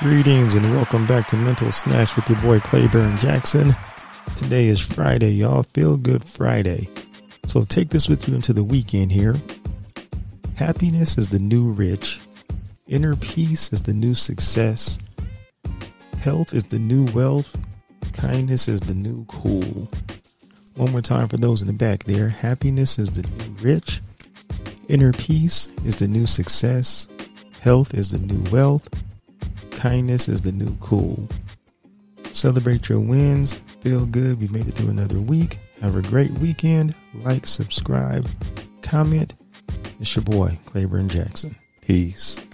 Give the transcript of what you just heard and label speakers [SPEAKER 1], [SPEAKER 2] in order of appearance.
[SPEAKER 1] Greetings and welcome back to Mental Snacks with your boy Clayburn Jackson. Today is Friday, y'all. Feel good Friday. So take this with you into the weekend here. Happiness is the new rich. Inner peace is the new success. Health is the new wealth. Kindness is the new cool. One more time for those in the back there. Happiness is the new rich. Inner peace is the new success. Health is the new wealth. Kindness is the new cool. Celebrate your wins. Feel good. We made it through another week. Have a great weekend. Like, subscribe, comment. It's your boy, Claiborne Jackson. Peace.